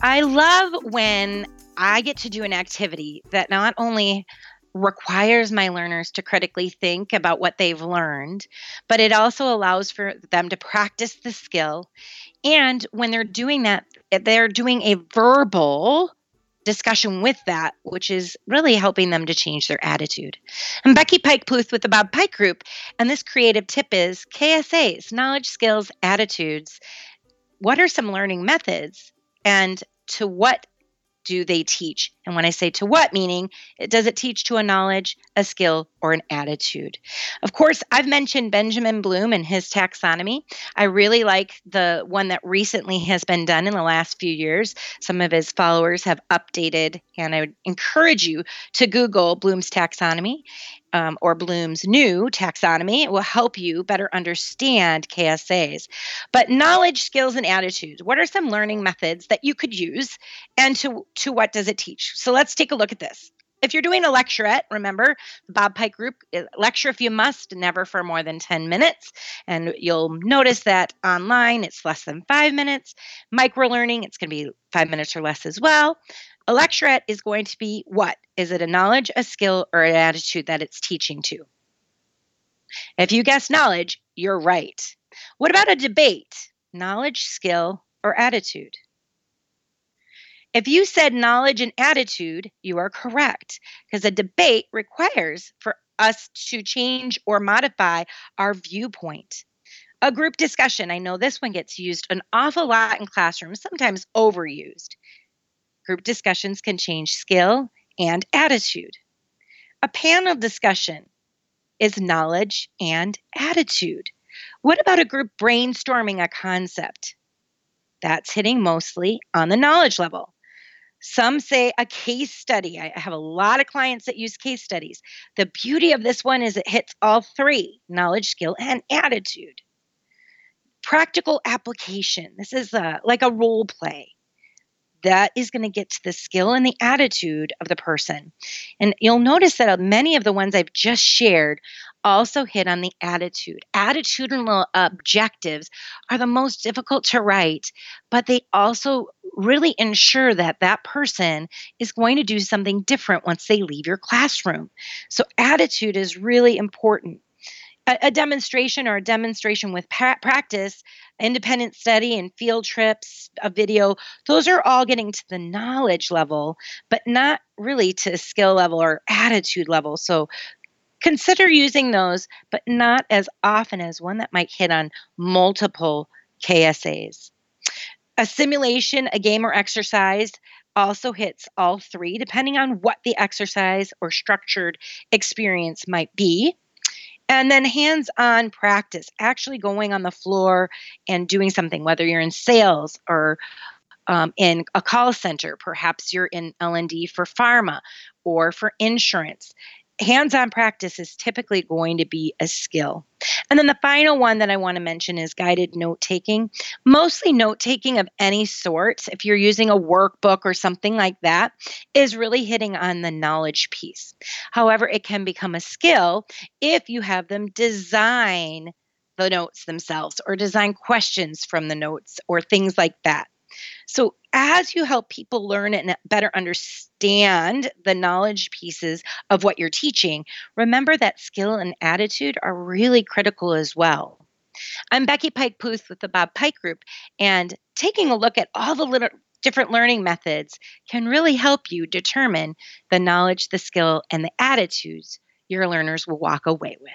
I love when I get to do an activity that not only requires my learners to critically think about what they've learned, but it also allows for them to practice the skill. And when they're doing that, they're doing a verbal discussion with that, which is really helping them to change their attitude. I'm Becky Pike Pluth with the Bob Pike Group, and this creative tip is KSAs, knowledge, skills, attitudes. What are some learning methods, and to what do they teach? And when I say to what, meaning does it teach to a knowledge, a skill, or an attitude? Of course, I've mentioned Benjamin Bloom and his taxonomy. I really like the one that recently has been done in the last few years. Some of his followers have updated, and I would encourage you to Google Bloom's taxonomy um, or Bloom's new taxonomy. It will help you better understand KSAs. But knowledge, skills, and attitudes. What are some learning methods that you could use, and to to what does it teach? So let's take a look at this. If you're doing a lecturette, remember the Bob Pike Group eh, lecture if you must, never for more than 10 minutes. And you'll notice that online it's less than five minutes. Micro learning, it's going to be five minutes or less as well. A lecturette is going to be what? Is it a knowledge, a skill, or an attitude that it's teaching to? If you guess knowledge, you're right. What about a debate? Knowledge, skill, or attitude? If you said knowledge and attitude, you are correct because a debate requires for us to change or modify our viewpoint. A group discussion, I know this one gets used an awful lot in classrooms, sometimes overused. Group discussions can change skill and attitude. A panel discussion is knowledge and attitude. What about a group brainstorming a concept? That's hitting mostly on the knowledge level. Some say a case study. I have a lot of clients that use case studies. The beauty of this one is it hits all three knowledge, skill, and attitude. Practical application. This is a, like a role play that is going to get to the skill and the attitude of the person. And you'll notice that uh, many of the ones I've just shared also hit on the attitude. Attitudinal objectives are the most difficult to write, but they also really ensure that that person is going to do something different once they leave your classroom. So, attitude is really important a, a demonstration or a demonstration with pra- practice, independent study and field trips, a video, those are all getting to the knowledge level, but not really to skill level or attitude level. So consider using those, but not as often as one that might hit on multiple KSAs. A simulation, a game or exercise also hits all three, depending on what the exercise or structured experience might be. And then hands on practice, actually going on the floor and doing something, whether you're in sales or um, in a call center, perhaps you're in L&D for pharma or for insurance hands on practice is typically going to be a skill. And then the final one that I want to mention is guided note taking. Mostly note taking of any sort, if you're using a workbook or something like that, is really hitting on the knowledge piece. However, it can become a skill if you have them design the notes themselves or design questions from the notes or things like that. So, as you help people learn and better understand the knowledge pieces of what you're teaching, remember that skill and attitude are really critical as well. I'm Becky Pike Pluth with the Bob Pike Group, and taking a look at all the little different learning methods can really help you determine the knowledge, the skill, and the attitudes your learners will walk away with.